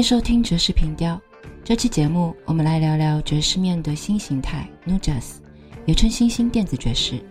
欢迎收听爵士频调。这期节目，我们来聊聊爵士面的新形态 ——New Jazz，也称新兴电子爵士。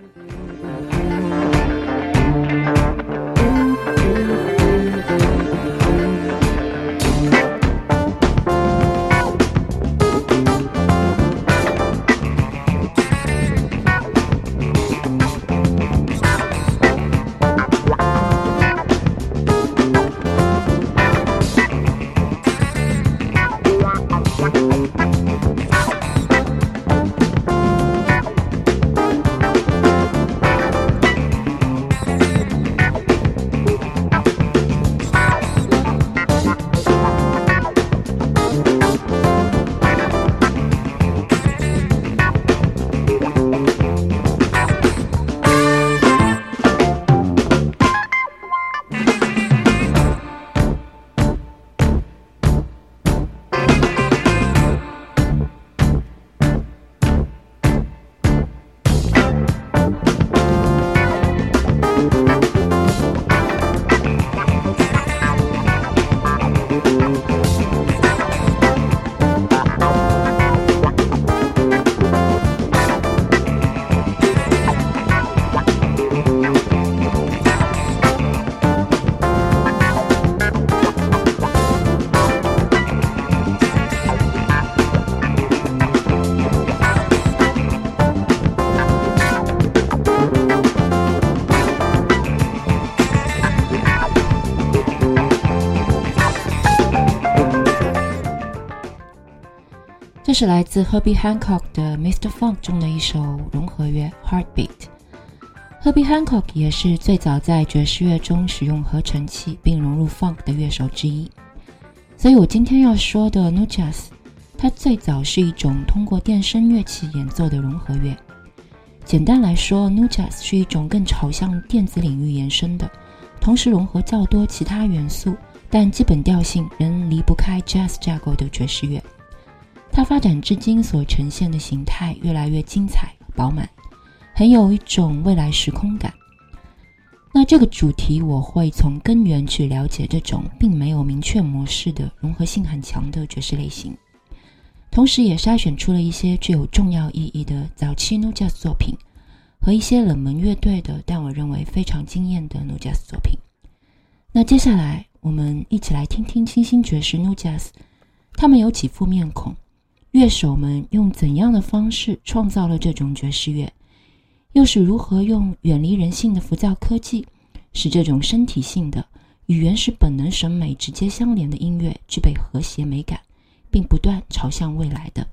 是来自 Herbie Hancock 的 Mr. Funk 中的一首融合乐 Heartbeat。Herbie Hancock 也是最早在爵士乐中使用合成器并融入 Funk 的乐手之一。所以我今天要说的 Nu Jazz，它最早是一种通过电声乐器演奏的融合乐。简单来说，Nu Jazz 是一种更朝向电子领域延伸的，同时融合较多其他元素，但基本调性仍离不开 Jazz 架构的爵士乐。它发展至今所呈现的形态越来越精彩饱满，很有一种未来时空感。那这个主题我会从根源去了解这种并没有明确模式的融合性很强的爵士类型，同时也筛选出了一些具有重要意义的早期 New Jazz 作品和一些冷门乐队的，但我认为非常惊艳的 New Jazz 作品。那接下来我们一起来听听清新爵士 New Jazz，他们有几副面孔。乐手们用怎样的方式创造了这种爵士乐？又是如何用远离人性的浮躁科技，使这种身体性的与原始本能审美直接相连的音乐具备和谐美感，并不断朝向未来的？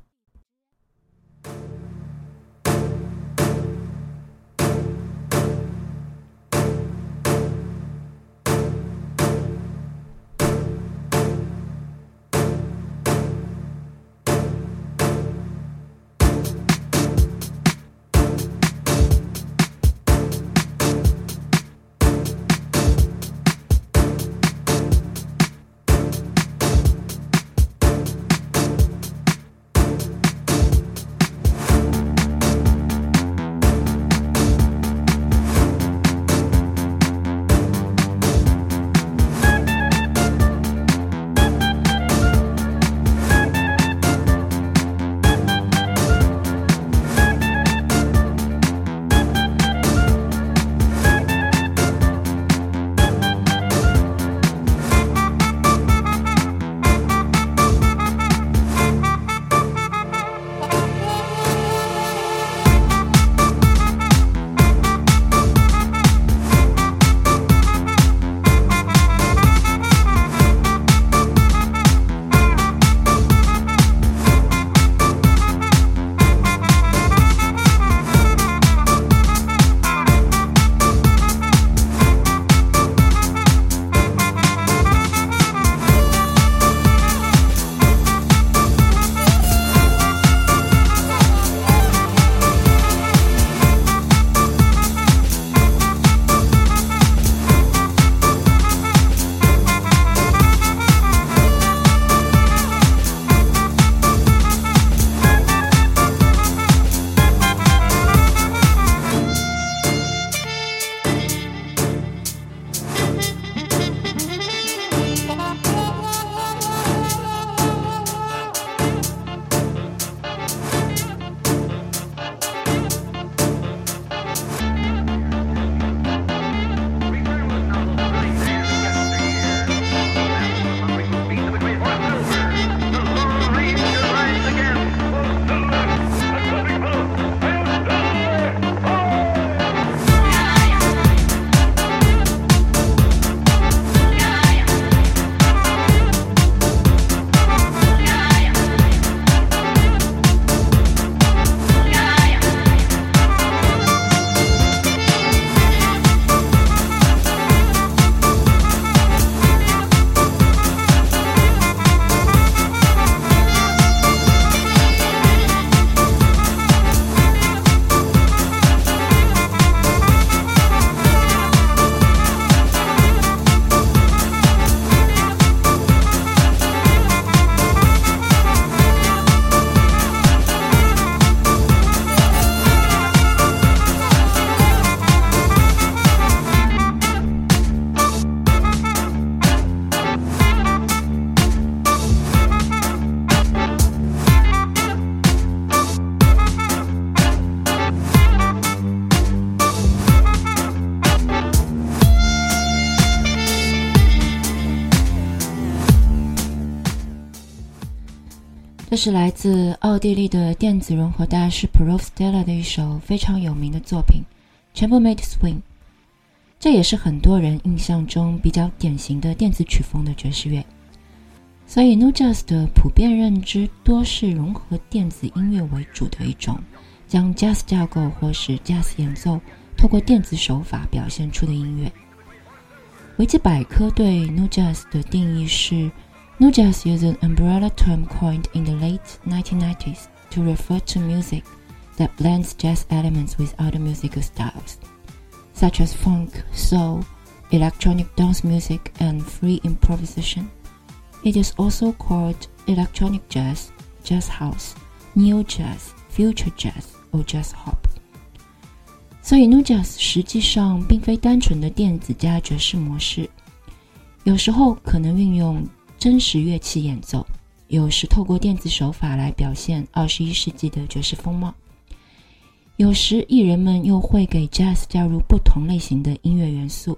这是来自奥地利的电子融合大师 Prof Stella 的一首非常有名的作品《Chambermaid Swing》。这也是很多人印象中比较典型的电子曲风的爵士乐。所以，Nu Jazz 的普遍认知多是融合电子音乐为主的一种，将 Jazz 架构或是 Jazz 演奏透过电子手法表现出的音乐。维基百科对 Nu Jazz 的定义是。Nu Jazz is an umbrella term coined in the late 1990s to refer to music that blends jazz elements with other musical styles, such as funk, soul, electronic dance music, and free improvisation. It is also called electronic jazz, jazz house, neo jazz, future jazz, or jazz hop. 所以，Nu Jazz 实际上并非单纯的电子加爵士模式，有时候可能运用 真实乐器演奏，有时透过电子手法来表现二十一世纪的爵士风貌；有时艺人们又会给 Jazz 加入不同类型的音乐元素，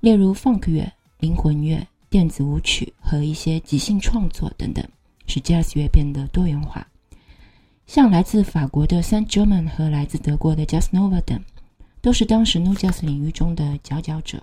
例如 Funk 乐、灵魂乐、电子舞曲和一些即兴创作等等，使 Jazz 乐变得多元化。像来自法国的 Saint German 和来自德国的 Jazz Nova 等，都是当时 New Jazz 领域中的佼佼者。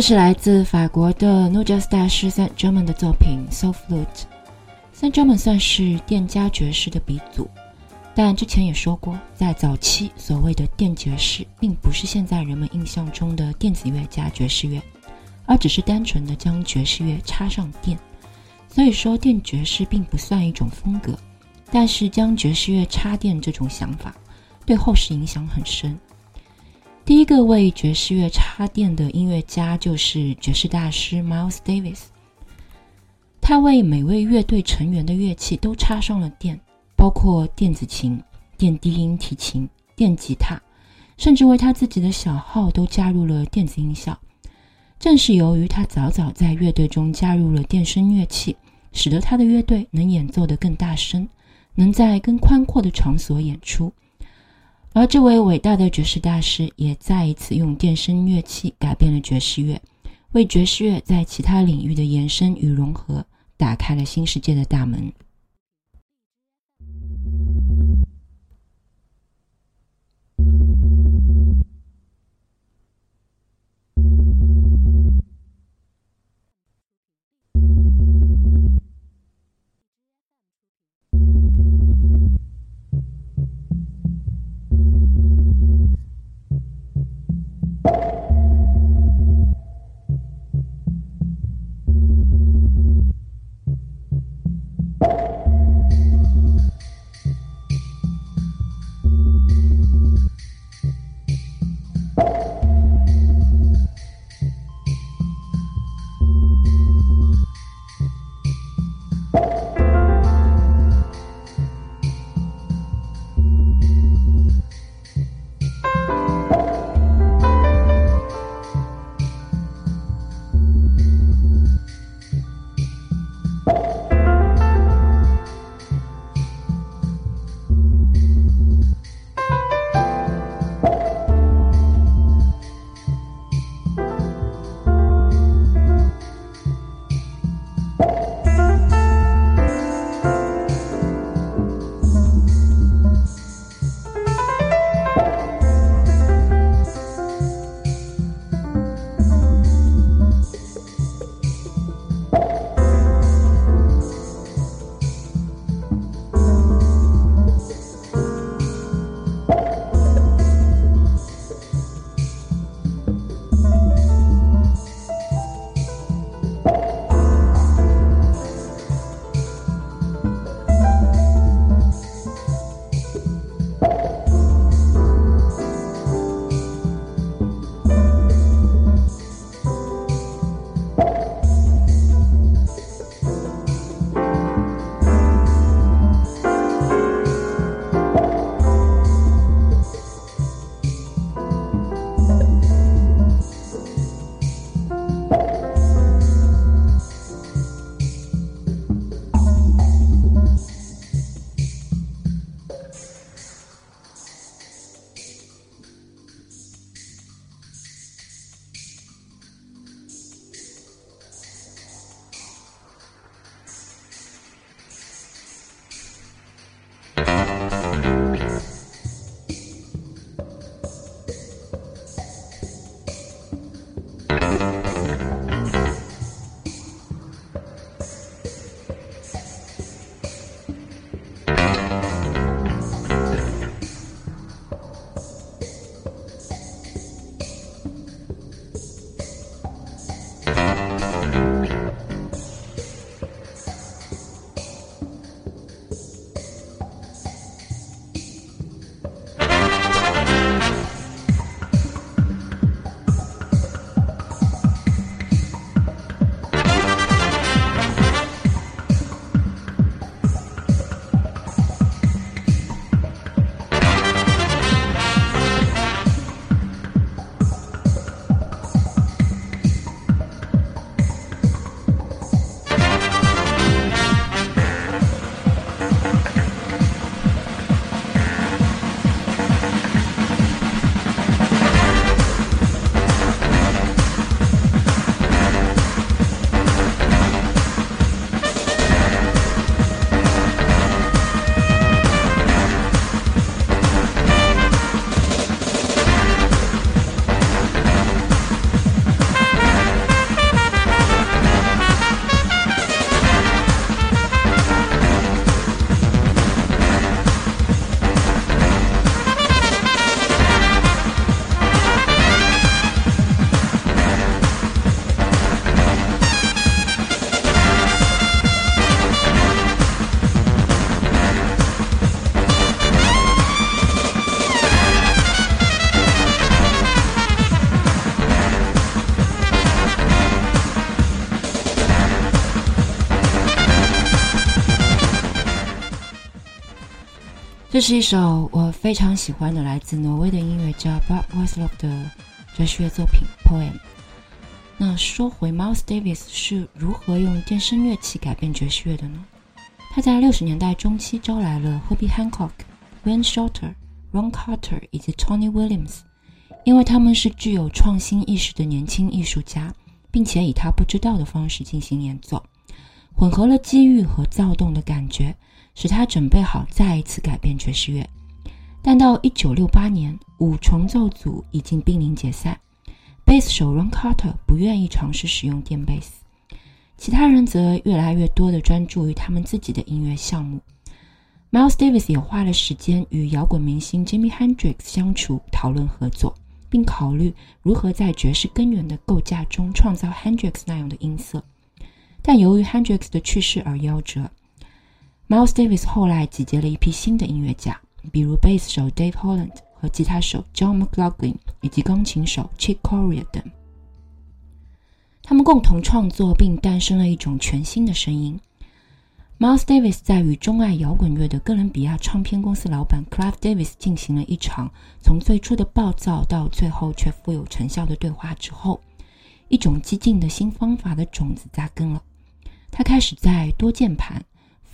这是来自法国的诺加斯大师 Saint German 的作品 Soul Flute。Saint German 算是电家爵士的鼻祖，但之前也说过，在早期所谓的电爵士，并不是现在人们印象中的电子乐加爵士乐，而只是单纯的将爵士乐插上电。所以说，电爵士并不算一种风格，但是将爵士乐插电这种想法，对后世影响很深。第一个为爵士乐插电的音乐家就是爵士大师 Miles Davis。他为每位乐队成员的乐器都插上了电，包括电子琴、电低音提琴、电吉他，甚至为他自己的小号都加入了电子音效。正是由于他早早在乐队中加入了电声乐器，使得他的乐队能演奏得更大声，能在更宽阔的场所演出。而这位伟大的爵士大师也再一次用电声乐器改变了爵士乐，为爵士乐在其他领域的延伸与融合打开了新世界的大门。这是一首我非常喜欢的来自挪威的音乐家 Bob Wesley 的爵士乐作品《Poem》。那说回 Miles Davis 是如何用电声乐器改变爵士乐的呢？他在六十年代中期招来了 Herbie Hancock、Wayne Shorter、Ron Carter 以及 Tony Williams，因为他们是具有创新意识的年轻艺术家，并且以他不知道的方式进行演奏，混合了机遇和躁动的感觉，使他准备好再一次改变爵士乐。但到一九六八年，五重奏组已经濒临解散。贝斯手 Ron Carter 不愿意尝试使用电贝斯，其他人则越来越多地专注于他们自己的音乐项目。Miles Davis 也花了时间与摇滚明星 Jimi Hendrix 相处，讨论合作，并考虑如何在爵士根源的构架中创造 Hendrix 那样的音色。但由于 Hendrix 的去世而夭折，Miles Davis 后来集结了一批新的音乐家，比如贝斯手 Dave Holland。和吉他手 John McLaughlin 以及钢琴手 Chick Corea 等，他们共同创作并诞生了一种全新的声音。Miles Davis 在与钟爱摇滚乐的哥伦比亚唱片公司老板 Clive Davis 进行了一场从最初的暴躁到最后却富有成效的对话之后，一种激进的新方法的种子扎根了。他开始在多键盘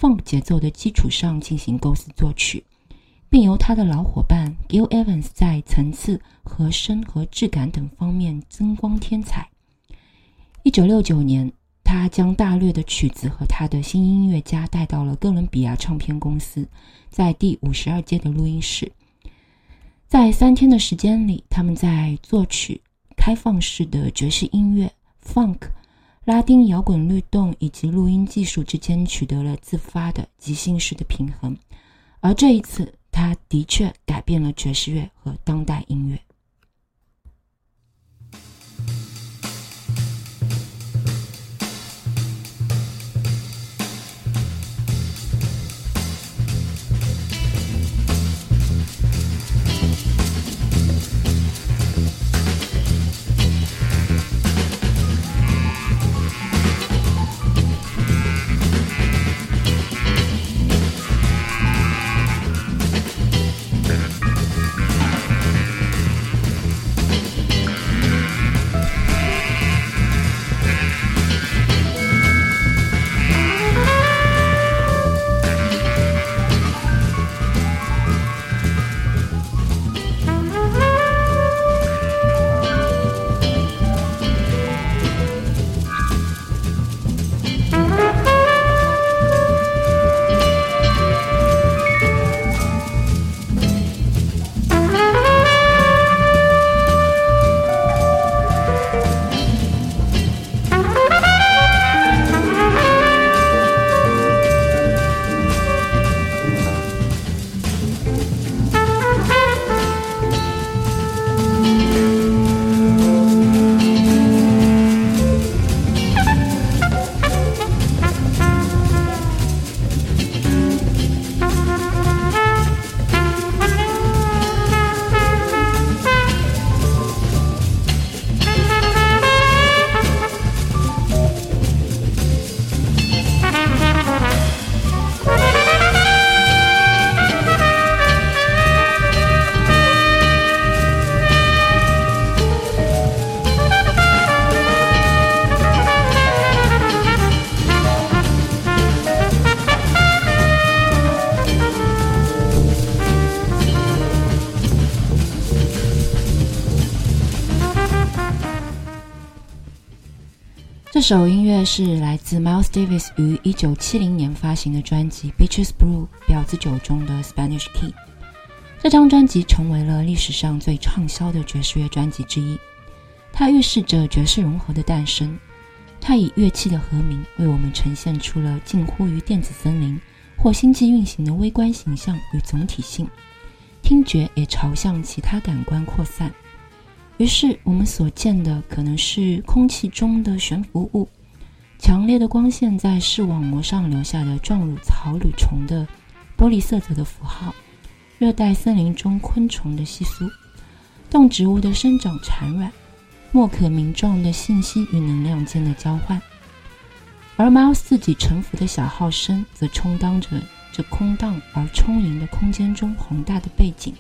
funk 节奏的基础上进行构思作曲。并由他的老伙伴 Gil Evans 在层次、和声和质感等方面增光添彩。一九六九年，他将大略的曲子和他的新音乐家带到了哥伦比亚唱片公司，在第五十二届的录音室。在三天的时间里，他们在作曲、开放式的爵士音乐、funk、拉丁摇滚律动以及录音技术之间取得了自发的即兴式的平衡。而这一次。他的确改变了爵士乐和当代音乐。这首音乐是来自 Miles Davis 于1970年发行的专辑《Beaches Brew》婊子酒中的 Spanish Key。这张专辑成为了历史上最畅销的爵士乐专辑之一。它预示着爵士融合的诞生。它以乐器的和鸣为我们呈现出了近乎于电子森林或星际运行的微观形象与总体性。听觉也朝向其他感官扩散。于是，我们所见的可能是空气中的悬浮物，强烈的光线在视网膜上留下的状如草履虫的玻璃色泽的符号，热带森林中昆虫的窸窣，动植物的生长产卵，莫可名状的信息与能量间的交换。而猫自己沉浮的小号声，则充当着这空荡而充盈的空间中宏大的背景，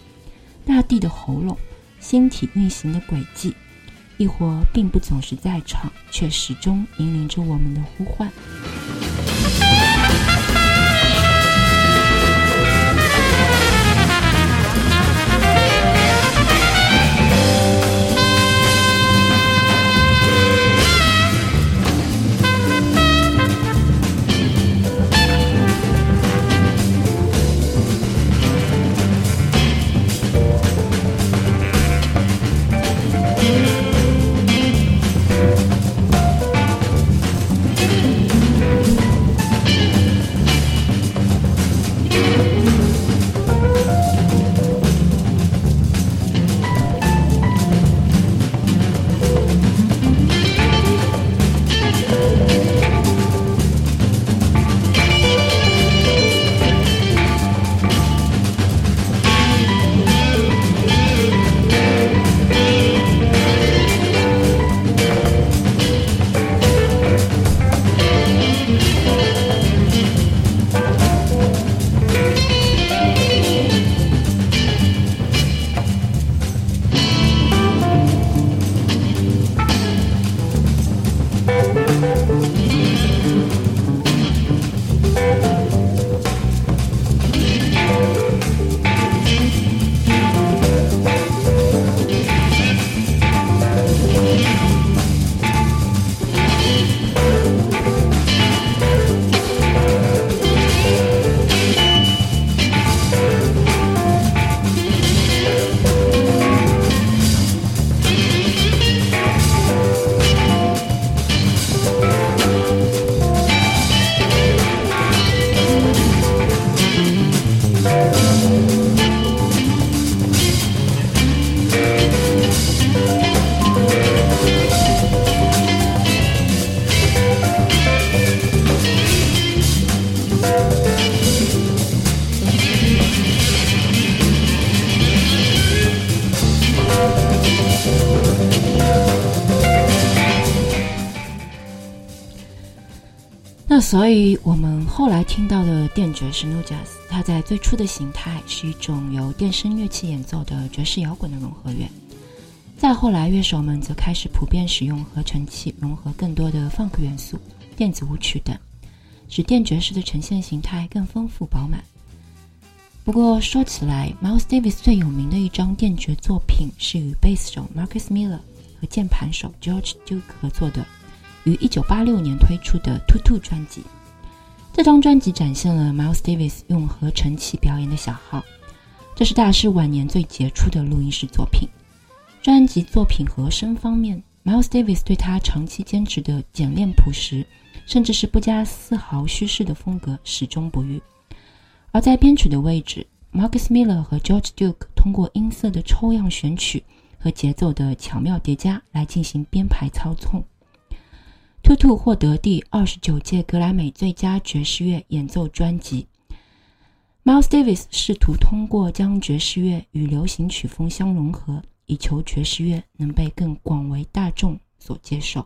大地的喉咙，星体运行的轨迹，亦或并不总是在场，却始终引领着我们的呼唤。所以，我们后来听到的电爵士 Nu Jazz，它在最初的形态是一种由电声乐器演奏的爵士摇滚的融合乐。再后来，乐手们则开始普遍使用合成器，融合更多的 funk 元素、电子舞曲等，使电爵士的呈现形态更丰富饱满。不过，说起来，Miles Davis 最有名的一张电爵作品是与贝斯手 Marcus Miller 和键盘手 George Duke 合作的。于一九八六年推出的《Two Two》专辑，这张专辑展现了 Miles Davis 用合成器表演的小号，这是大师晚年最杰出的录音室作品。专辑作品和声方面，Miles Davis 对他长期坚持的简练朴实，甚至是不加丝毫虚饰的风格始终不渝。而在编曲的位置，Marcus Miller 和 George Duke 通过音色的抽样选取和节奏的巧妙叠加来进行编排操纵。兔兔获得第二十九届格莱美最佳爵士乐演奏专辑。Miles Davis 试图通过将爵士乐与流行曲风相融合，以求爵士乐能被更广为大众所接受。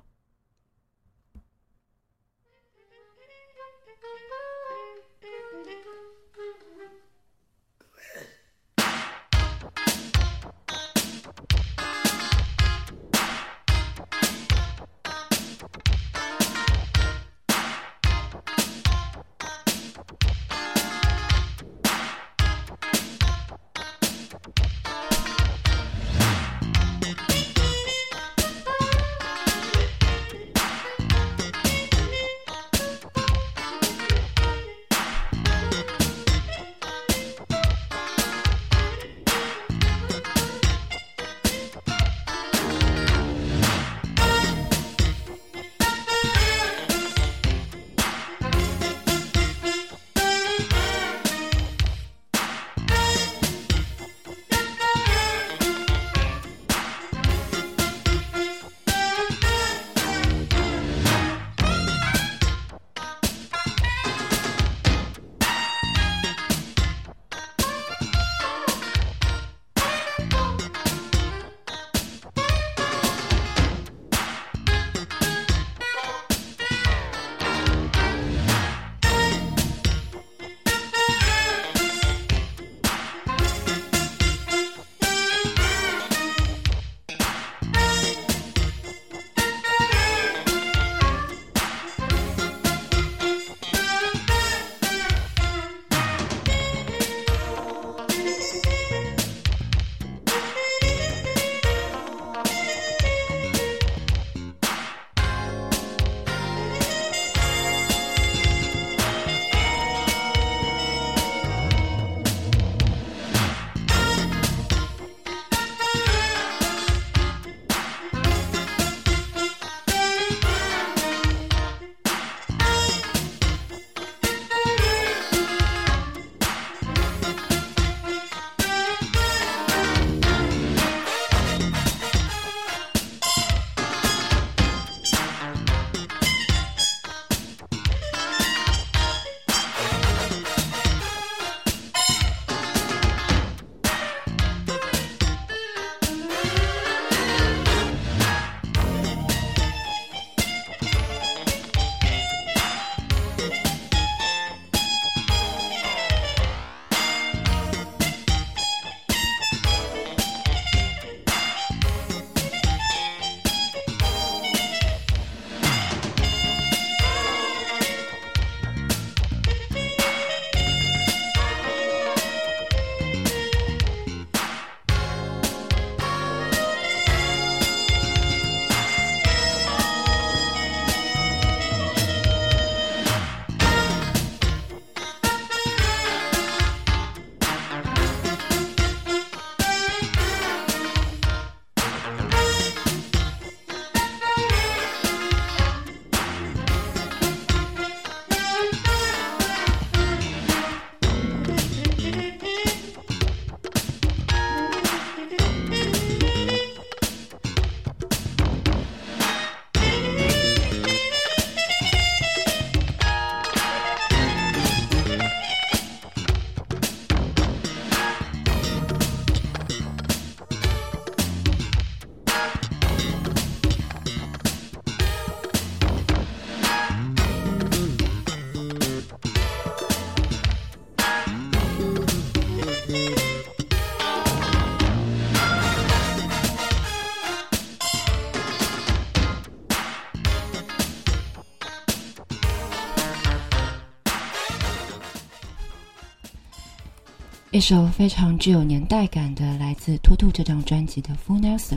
一首非常具有年代感的，来自《兔兔》这张专辑的《Full Nelson》。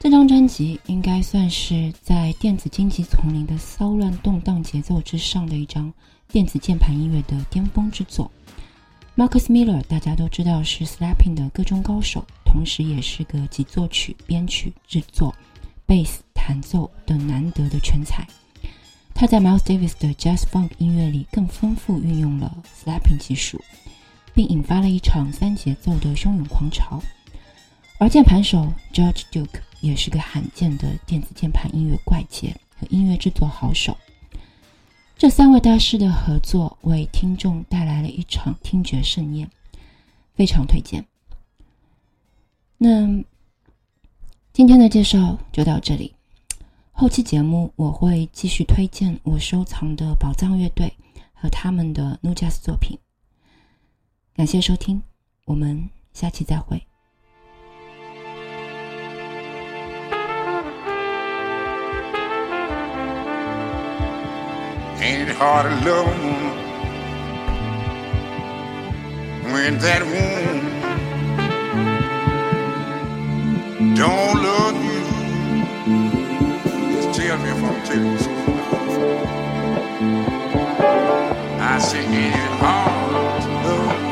这张专辑应该算是在电子荆棘丛林的骚乱动荡节奏之上的一张电子键盘音乐的巅峰之作。Marcus Miller 大家都知道是 Slapping 的歌中高手，同时也是个集作曲、编曲、制作、贝斯弹奏等难得的全才。他在 Miles Davis 的 Jazz Funk 音乐里更丰富运用了 Slapping 技术，并引发了一场三节奏的汹涌狂潮。而键盘手 George Duke 也是个罕见的电子键盘音乐怪杰和音乐制作好手。这三位大师的合作为听众带来了一场听觉盛宴，非常推荐。那今天的介绍就到这里，后期节目我会继续推荐我收藏的宝藏乐队和他们的 Nu Jazz 作品。感谢收听，我们下期再会。Ain't it hard to love a woman when that woman don't love you? Just tell me if I'm telling you I say, ain't it hard to love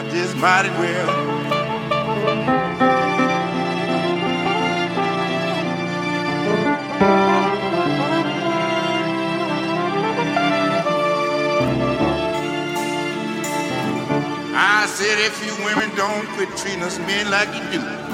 I just might as well. I said, if you women don't quit treating us men like you do,